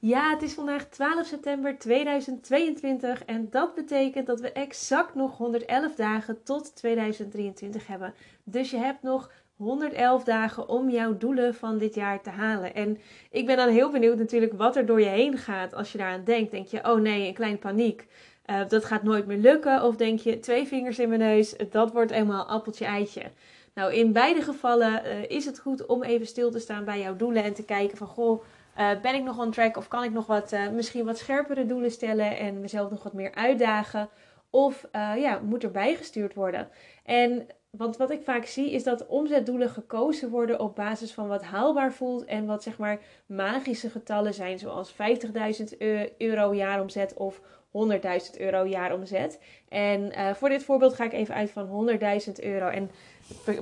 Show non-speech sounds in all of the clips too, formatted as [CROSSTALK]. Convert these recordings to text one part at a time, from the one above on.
Ja, het is vandaag 12 september 2022 en dat betekent dat we exact nog 111 dagen tot 2023 hebben. Dus je hebt nog 111 dagen om jouw doelen van dit jaar te halen. En ik ben dan heel benieuwd natuurlijk wat er door je heen gaat als je daaraan denkt. Denk je, oh nee, een kleine paniek. Uh, dat gaat nooit meer lukken. Of denk je, twee vingers in mijn neus, dat wordt eenmaal appeltje eitje. Nou, in beide gevallen uh, is het goed om even stil te staan bij jouw doelen en te kijken van, goh, uh, ben ik nog on track of kan ik nog wat, misschien wat scherpere doelen stellen en mezelf nog wat meer uitdagen? Of ja, moet er bijgestuurd worden? En want wat ik vaak zie is dat omzetdoelen gekozen worden op basis van wat haalbaar voelt en wat zeg maar magische getallen zijn, zoals 50.000 euro jaaromzet of 100.000 euro jaaromzet. En uh, voor dit voorbeeld ga ik even uit van 100.000 euro. En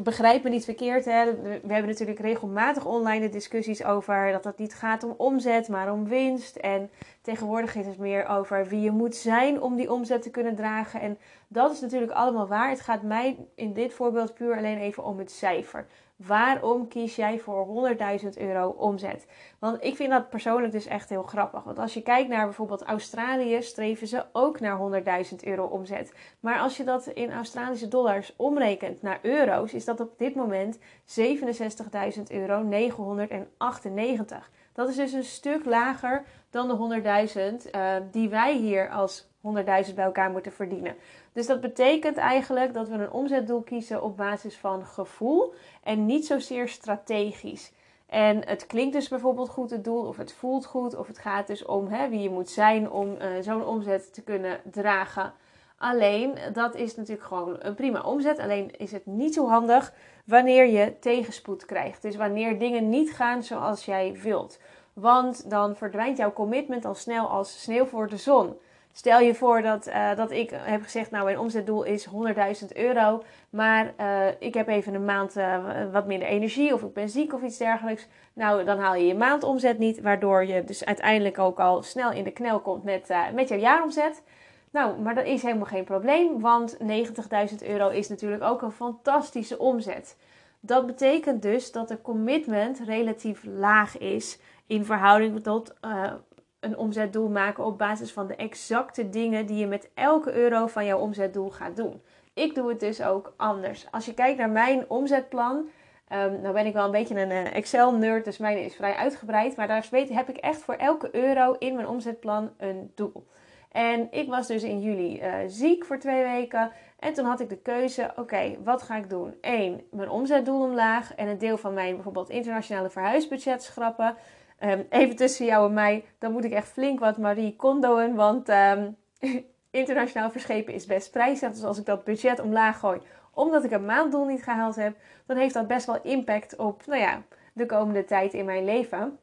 begrijp me niet verkeerd, hè? we hebben natuurlijk regelmatig online discussies over dat het niet gaat om omzet, maar om winst. En tegenwoordig is het meer over wie je moet zijn om die omzet te kunnen dragen. En dat is natuurlijk allemaal waar. Het gaat mij in dit voorbeeld puur alleen even om het cijfer. Waarom kies jij voor 100.000 euro omzet? Want ik vind dat persoonlijk dus echt heel grappig. Want als je kijkt naar bijvoorbeeld Australië, streven ze ook naar 100.000 euro omzet. Maar als je dat in Australische dollars omrekent naar euro's, is dat op dit moment 67.000 euro 998. Dat is dus een stuk lager dan de 100.000 uh, eh, die wij hier als 100.000 bij elkaar moeten verdienen. Dus dat betekent eigenlijk dat we een omzetdoel kiezen op basis van gevoel en niet zozeer strategisch. En het klinkt dus bijvoorbeeld goed, het doel, of het voelt goed, of het gaat dus om hè, wie je moet zijn om uh, zo'n omzet te kunnen dragen. Alleen, dat is natuurlijk gewoon een prima omzet. Alleen is het niet zo handig wanneer je tegenspoed krijgt. Dus wanneer dingen niet gaan zoals jij wilt. Want dan verdwijnt jouw commitment al snel als sneeuw voor de zon. Stel je voor dat, uh, dat ik heb gezegd, nou mijn omzetdoel is 100.000 euro, maar uh, ik heb even een maand uh, wat minder energie of ik ben ziek of iets dergelijks. Nou, dan haal je je maandomzet niet, waardoor je dus uiteindelijk ook al snel in de knel komt met, met jouw jaaromzet. Nou, maar dat is helemaal geen probleem, want 90.000 euro is natuurlijk ook een fantastische omzet. Dat betekent dus dat de commitment relatief laag is in verhouding tot een omzetdoel maken op basis van de exacte dingen die je met elke euro van jouw omzetdoel gaat doen. Ik doe het dus ook anders. Als je kijkt naar mijn omzetplan, um, nou ben ik wel een beetje een eh, Excel-nerd, dus mijn is vrij uitgebreid. Maar daar heb ik echt voor elke euro in mijn omzetplan een doel. En ik was dus in juli uh, ziek voor twee weken. En toen had ik de keuze: oké, wat ga ik doen? Eén, mijn omzetdoel omlaag en een deel van mijn bijvoorbeeld internationale verhuisbudget schrappen. Um, even tussen jou en mij, dan moet ik echt flink wat Marie Kondoen. Want um, [LAUGHS] internationaal verschepen is best prijzig. Dus als ik dat budget omlaag gooi, omdat ik een maanddoel niet gehaald heb, dan heeft dat best wel impact op nou ja, de komende tijd in mijn leven.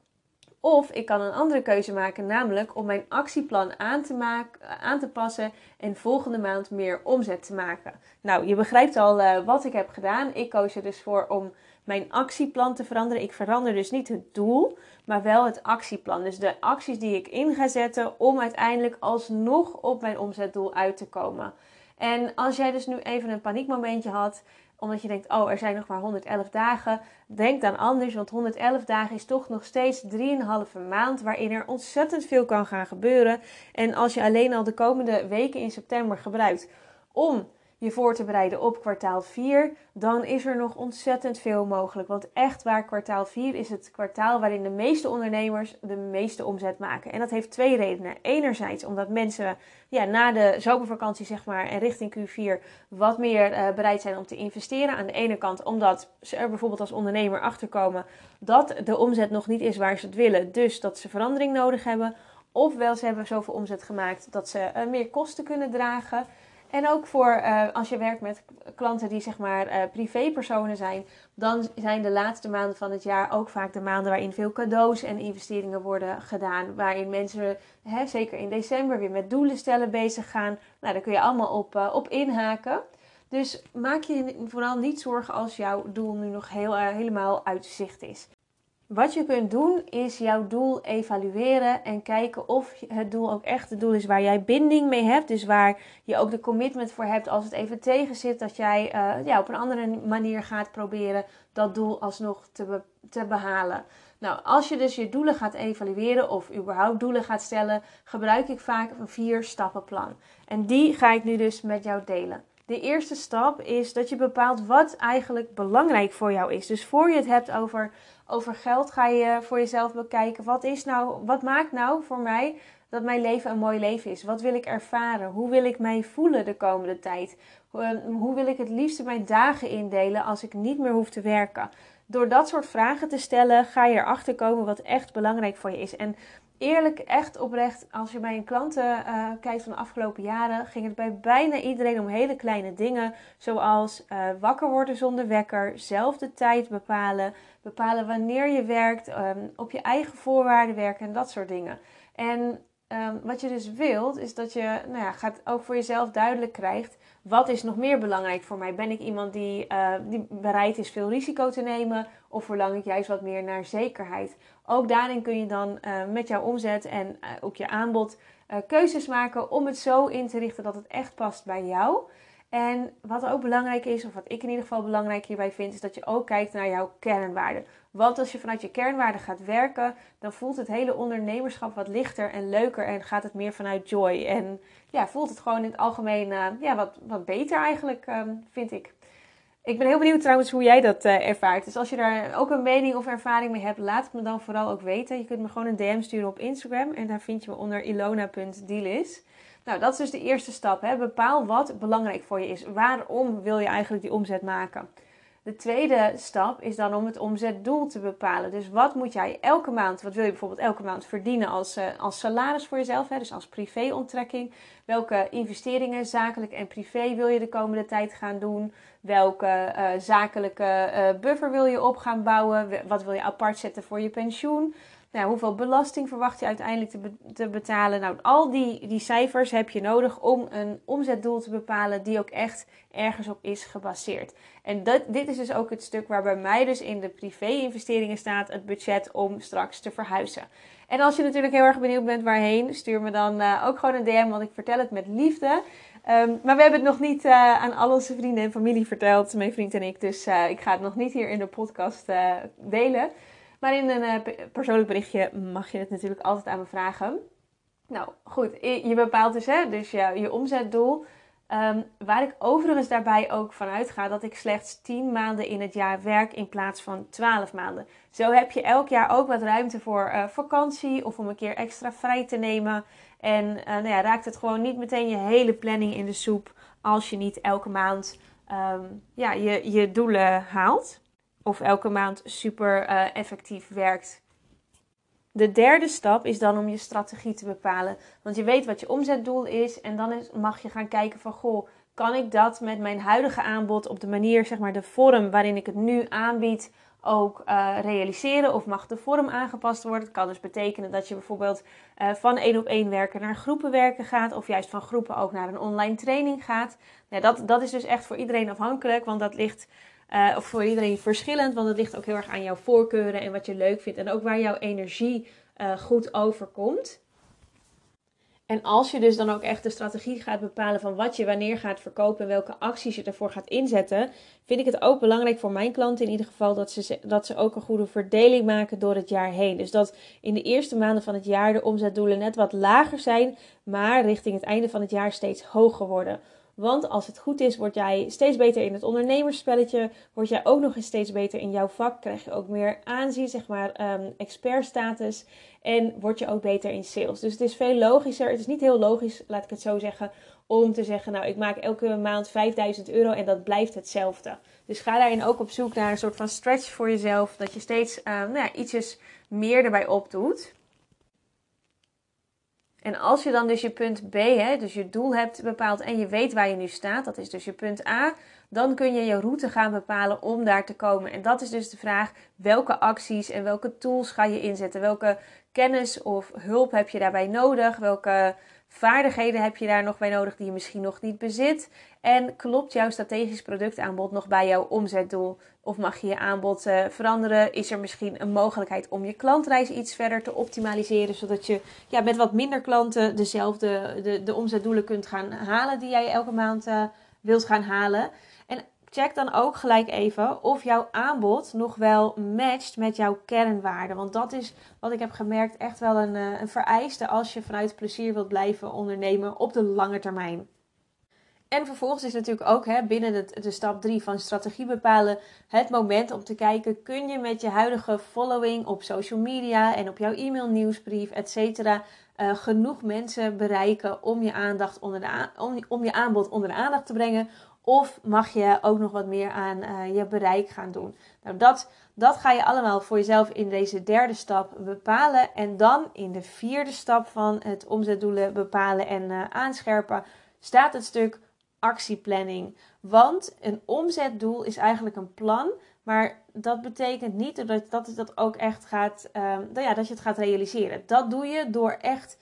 Of ik kan een andere keuze maken, namelijk om mijn actieplan aan te, maken, aan te passen en volgende maand meer omzet te maken. Nou, je begrijpt al uh, wat ik heb gedaan. Ik koos er dus voor om mijn actieplan te veranderen. Ik verander dus niet het doel, maar wel het actieplan. Dus de acties die ik in ga zetten om uiteindelijk alsnog op mijn omzetdoel uit te komen. En als jij dus nu even een paniekmomentje had, omdat je denkt, oh, er zijn nog maar 111 dagen, denk dan anders, want 111 dagen is toch nog steeds 3,5 maand waarin er ontzettend veel kan gaan gebeuren. En als je alleen al de komende weken in september gebruikt om je voor te bereiden op kwartaal 4, dan is er nog ontzettend veel mogelijk. Want echt waar, kwartaal 4 is het kwartaal waarin de meeste ondernemers de meeste omzet maken. En dat heeft twee redenen. Enerzijds omdat mensen ja, na de zomervakantie zeg maar, en richting Q4 wat meer uh, bereid zijn om te investeren. Aan de ene kant omdat ze er bijvoorbeeld als ondernemer achter komen dat de omzet nog niet is waar ze het willen. Dus dat ze verandering nodig hebben. Ofwel ze hebben zoveel omzet gemaakt dat ze uh, meer kosten kunnen dragen. En ook voor uh, als je werkt met klanten die zeg maar uh, privépersonen zijn, dan zijn de laatste maanden van het jaar ook vaak de maanden waarin veel cadeaus en investeringen worden gedaan. Waarin mensen, hè, zeker in december, weer met doelen stellen bezig gaan. Nou, daar kun je allemaal op, uh, op inhaken. Dus maak je vooral niet zorgen als jouw doel nu nog heel, helemaal uit zicht is. Wat je kunt doen is jouw doel evalueren en kijken of het doel ook echt het doel is waar jij binding mee hebt. Dus waar je ook de commitment voor hebt als het even tegen zit. Dat jij uh, ja, op een andere manier gaat proberen dat doel alsnog te, te behalen. Nou, als je dus je doelen gaat evalueren of überhaupt doelen gaat stellen, gebruik ik vaak een vier stappenplan. En die ga ik nu dus met jou delen. De eerste stap is dat je bepaalt wat eigenlijk belangrijk voor jou is. Dus voor je het hebt over, over geld, ga je voor jezelf bekijken: wat, is nou, wat maakt nou voor mij dat mijn leven een mooi leven is? Wat wil ik ervaren? Hoe wil ik mij voelen de komende tijd? Hoe wil ik het liefst mijn dagen indelen als ik niet meer hoef te werken? Door dat soort vragen te stellen, ga je erachter komen wat echt belangrijk voor je is. En eerlijk, echt oprecht, als je bij een klanten uh, kijkt van de afgelopen jaren, ging het bij bijna iedereen om hele kleine dingen. Zoals uh, wakker worden zonder wekker, zelf de tijd bepalen, bepalen wanneer je werkt, um, op je eigen voorwaarden werken en dat soort dingen. En um, wat je dus wilt, is dat je nou ja, gaat ook voor jezelf duidelijk krijgt wat is nog meer belangrijk voor mij? Ben ik iemand die, uh, die bereid is veel risico te nemen? Of verlang ik juist wat meer naar zekerheid? Ook daarin kun je dan uh, met jouw omzet en uh, ook je aanbod keuzes maken om het zo in te richten dat het echt past bij jou. En wat ook belangrijk is, of wat ik in ieder geval belangrijk hierbij vind, is dat je ook kijkt naar jouw kernwaarden. Want als je vanuit je kernwaarden gaat werken, dan voelt het hele ondernemerschap wat lichter en leuker en gaat het meer vanuit joy. En ja, voelt het gewoon in het algemeen uh, ja, wat, wat beter eigenlijk, um, vind ik. Ik ben heel benieuwd trouwens hoe jij dat uh, ervaart. Dus als je daar ook een mening of ervaring mee hebt, laat het me dan vooral ook weten. Je kunt me gewoon een DM sturen op Instagram en daar vind je me onder ilona.dealis. Nou, dat is dus de eerste stap. Hè. Bepaal wat belangrijk voor je is. Waarom wil je eigenlijk die omzet maken? De tweede stap is dan om het omzetdoel te bepalen. Dus wat moet jij elke maand, wat wil je bijvoorbeeld elke maand verdienen als, uh, als salaris voor jezelf, hè, dus als privéonttrekking? Welke investeringen, zakelijk en privé, wil je de komende tijd gaan doen? Welke uh, zakelijke uh, buffer wil je op gaan bouwen? Wat wil je apart zetten voor je pensioen? Nou, hoeveel belasting verwacht je uiteindelijk te, te, betalen? Nou, al die, die cijfers heb je nodig om een omzetdoel te bepalen die ook echt ergens op is gebaseerd. En dat, dit is dus ook het stuk waar bij mij dus in de privé-investeringen staat het budget om straks te verhuizen. En als je natuurlijk heel erg benieuwd bent waarheen, stuur me dan uh, ook gewoon een DM, want ik vertel het met liefde. Um, maar we hebben het nog niet uh, aan al onze vrienden en familie verteld, mijn vriend en ik. Dus uh, ik ga het nog niet hier in de podcast delen. Maar in een persoonlijk berichtje mag je het natuurlijk altijd aan me vragen. Nou goed, je bepaalt dus, hè, dus je, je omzetdoel. Um, waar ik overigens daarbij ook van uitga dat ik slechts 10 maanden in het jaar werk in plaats van 12 maanden. Zo heb je elk jaar ook wat ruimte voor uh, vakantie of om een keer extra vrij te nemen. En uh, nou ja, raakt het gewoon niet meteen je hele planning in de soep als je niet elke maand um, ja, je, je doelen haalt. Of elke maand super uh, effectief werkt de derde stap is dan om je strategie te bepalen. Want je weet wat je omzetdoel is en dan mag je gaan kijken van goh, kan ik dat met mijn huidige aanbod op de manier, zeg maar de vorm waarin ik het nu aanbied, ook uh, realiseren of mag de vorm aangepast worden. Het kan dus betekenen dat je bijvoorbeeld uh, van één op één werken naar groepen werken gaat of juist van groepen ook naar een online training gaat. Nou, dat, dat is dus echt voor iedereen afhankelijk, want dat ligt uh, of voor iedereen verschillend, want het ligt ook heel erg aan jouw voorkeuren en wat je leuk vindt. En ook waar jouw energie uh, goed overkomt. En als je dus dan ook echt de strategie gaat bepalen van wat je wanneer gaat verkopen en welke acties je ervoor gaat inzetten, vind ik het ook belangrijk voor mijn klanten in ieder geval dat ze, dat ze ook een goede verdeling maken door het jaar heen. Dus dat in de eerste maanden van het jaar de omzetdoelen net wat lager zijn, maar richting het einde van het jaar steeds hoger worden. Want als het goed is, word jij steeds beter in het ondernemersspelletje. Word jij ook nog eens steeds beter in jouw vak. Krijg je ook meer aanzien, zeg maar, um, expertstatus. En word je ook beter in sales. Dus het is veel logischer. Het is niet heel logisch, laat ik het zo zeggen, om te zeggen: Nou, ik maak elke maand 5000 euro en dat blijft hetzelfde. Dus ga daarin ook op zoek naar een soort van stretch voor jezelf. Dat je steeds um, nou ja, ietsjes meer erbij opdoet. En als je dan dus je punt B, hè, dus je doel hebt bepaald en je weet waar je nu staat, dat is dus je punt A, dan kun je je route gaan bepalen om daar te komen. En dat is dus de vraag: welke acties en welke tools ga je inzetten? Welke kennis of hulp heb je daarbij nodig? Welke vaardigheden heb je daar nog bij nodig die je misschien nog niet bezit? En klopt jouw strategisch productaanbod nog bij jouw omzetdoel? Of mag je je aanbod uh, veranderen? Is er misschien een mogelijkheid om je klantreis iets verder te optimaliseren, zodat je ja, met wat minder klanten dezelfde de, de omzetdoelen kunt gaan halen die jij elke maand uh, wilt gaan halen? Check dan ook gelijk even of jouw aanbod nog wel matcht met jouw kernwaarden. Want dat is wat ik heb gemerkt echt wel een, eh, een vereiste als je vanuit plezier wilt blijven ondernemen op de lange termijn. En vervolgens is natuurlijk ook hè, binnen de, de stap 3 van strategie bepalen het moment om te kijken: kun je met je huidige following op social media en op jouw e-mail nieuwsbrief, et cetera, uh, genoeg mensen bereiken om je, aandacht onder de om, je aanbod onder de aandacht te brengen? Of mag je ook nog wat meer aan uh, je bereik gaan doen? Nou, dat, dat ga je allemaal voor jezelf in deze derde stap bepalen. En dan in de vierde stap van het omzetdoelen bepalen en uh, aanscherpen staat het stuk actieplanning. Want een omzetdoel is eigenlijk een plan, maar dat betekent niet dat, dat dat ook echt gaat, um, ja, dat je het gaat realiseren. Dat doe je door echt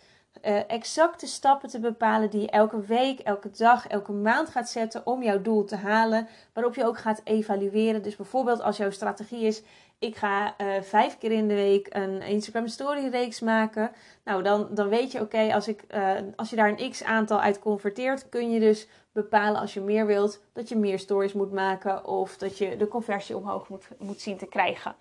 uh, exacte stappen te bepalen die je elke week, elke dag, elke maand gaat zetten om jouw doel te halen. Waarop je ook gaat evalueren. Dus bijvoorbeeld als jouw strategie is: ik ga uh, vijf keer in de week een Instagram story reeks maken. Nou, dan, dan weet je, oké, als ik uh, als je daar een x aantal uit converteert, kun je dus bepalen als je meer wilt, dat je meer stories moet maken of dat je de conversie omhoog moet, moet zien te krijgen.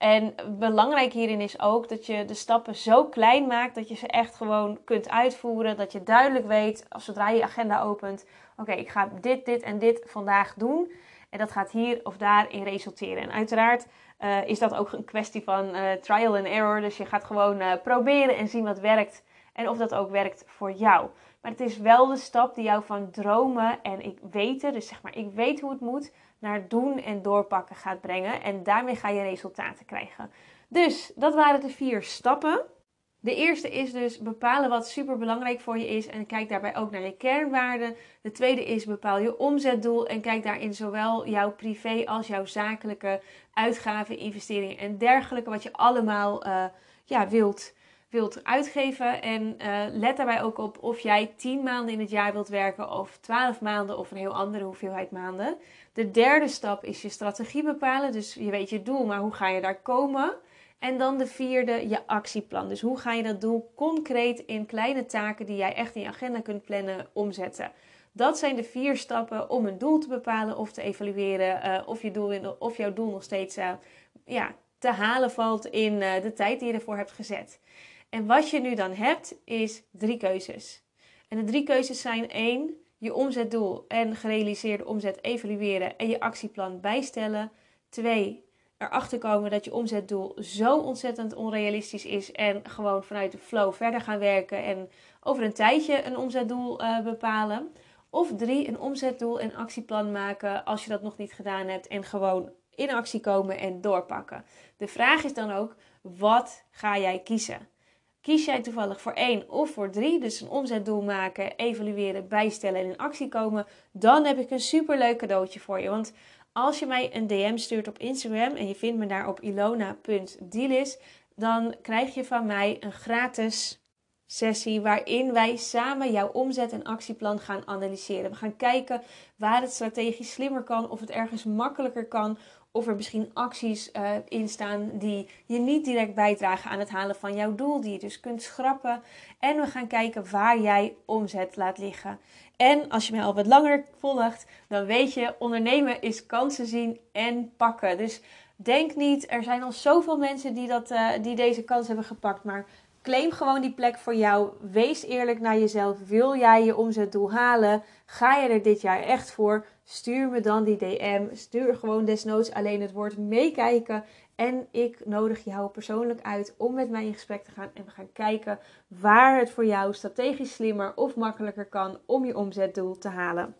En belangrijk hierin is ook dat je de stappen zo klein maakt dat je ze echt gewoon kunt uitvoeren. Dat je duidelijk weet, als zodra je agenda opent, oké, ik ga dit, dit en dit vandaag doen. En dat gaat hier of daar in resulteren. En uiteraard uh, is dat ook een kwestie van uh, trial and error. Dus je gaat gewoon uh, proberen en zien wat werkt. En of dat ook werkt voor jou. Maar het is wel de stap die jou van dromen en ik weten, dus zeg maar ik weet hoe het moet, naar doen en doorpakken gaat brengen. En daarmee ga je resultaten krijgen. Dus dat waren de vier stappen. De eerste is dus bepalen wat super belangrijk voor je is en kijk daarbij ook naar je kernwaarden. De tweede is bepaal je omzetdoel en kijk daarin zowel jouw privé als jouw zakelijke uitgaven, investeringen en dergelijke, wat je allemaal uh, ja, wilt wilt uitgeven. En uh, let daarbij ook op of jij 10 maanden in het jaar wilt werken of 12 maanden of een heel andere hoeveelheid maanden. De derde stap is je strategie bepalen. Dus je weet je doel, maar hoe ga je daar komen? En dan de vierde, je actieplan. Dus hoe ga je dat doel concreet in kleine taken die jij echt in je agenda kunt plannen omzetten? Dat zijn de vier stappen om een doel te bepalen of te evalueren uh, of, je doel, of jouw doel nog steeds uh, ja, te halen valt in de tijd die je ervoor hebt gezet. En wat je nu dan hebt, is drie keuzes. En de drie keuzes zijn één, je omzetdoel en gerealiseerde omzet evalueren en je actieplan bijstellen. Twee, erachter komen dat je omzetdoel zo ontzettend onrealistisch is en gewoon vanuit de flow verder gaan werken en over een tijdje een omzetdoel uh, bepalen. Of drie, een omzetdoel en actieplan maken als je dat nog niet gedaan hebt en gewoon in actie komen en doorpakken. De vraag is dan ook, wat ga jij kiezen? Kies jij toevallig voor één of voor drie, dus een omzetdoel maken, evalueren, bijstellen en in actie komen, dan heb ik een superleuk cadeautje voor je. Want als je mij een DM stuurt op Instagram en je vindt me daar op ilona.dealis, dan krijg je van mij een gratis sessie waarin wij samen jouw omzet- en actieplan gaan analyseren. We gaan kijken waar het strategisch slimmer kan, of het ergens makkelijker kan, of er misschien acties uh, in staan die je niet direct bijdragen aan het halen van jouw doel, die je dus kunt schrappen. En we gaan kijken waar jij omzet laat liggen. En als je mij al wat langer volgt, dan weet je, ondernemen is kansen zien en pakken. Dus denk niet, er zijn al zoveel mensen die, dat, uh, die deze kans hebben gepakt, maar Claim gewoon die plek voor jou. Wees eerlijk naar jezelf. Wil jij je omzetdoel halen? Ga je er dit jaar echt voor? Stuur me dan die DM. Stuur gewoon desnoods alleen het woord meekijken. En ik nodig jou persoonlijk uit om met mij in gesprek te gaan. En we gaan kijken waar het voor jou strategisch slimmer of makkelijker kan om je omzetdoel te halen.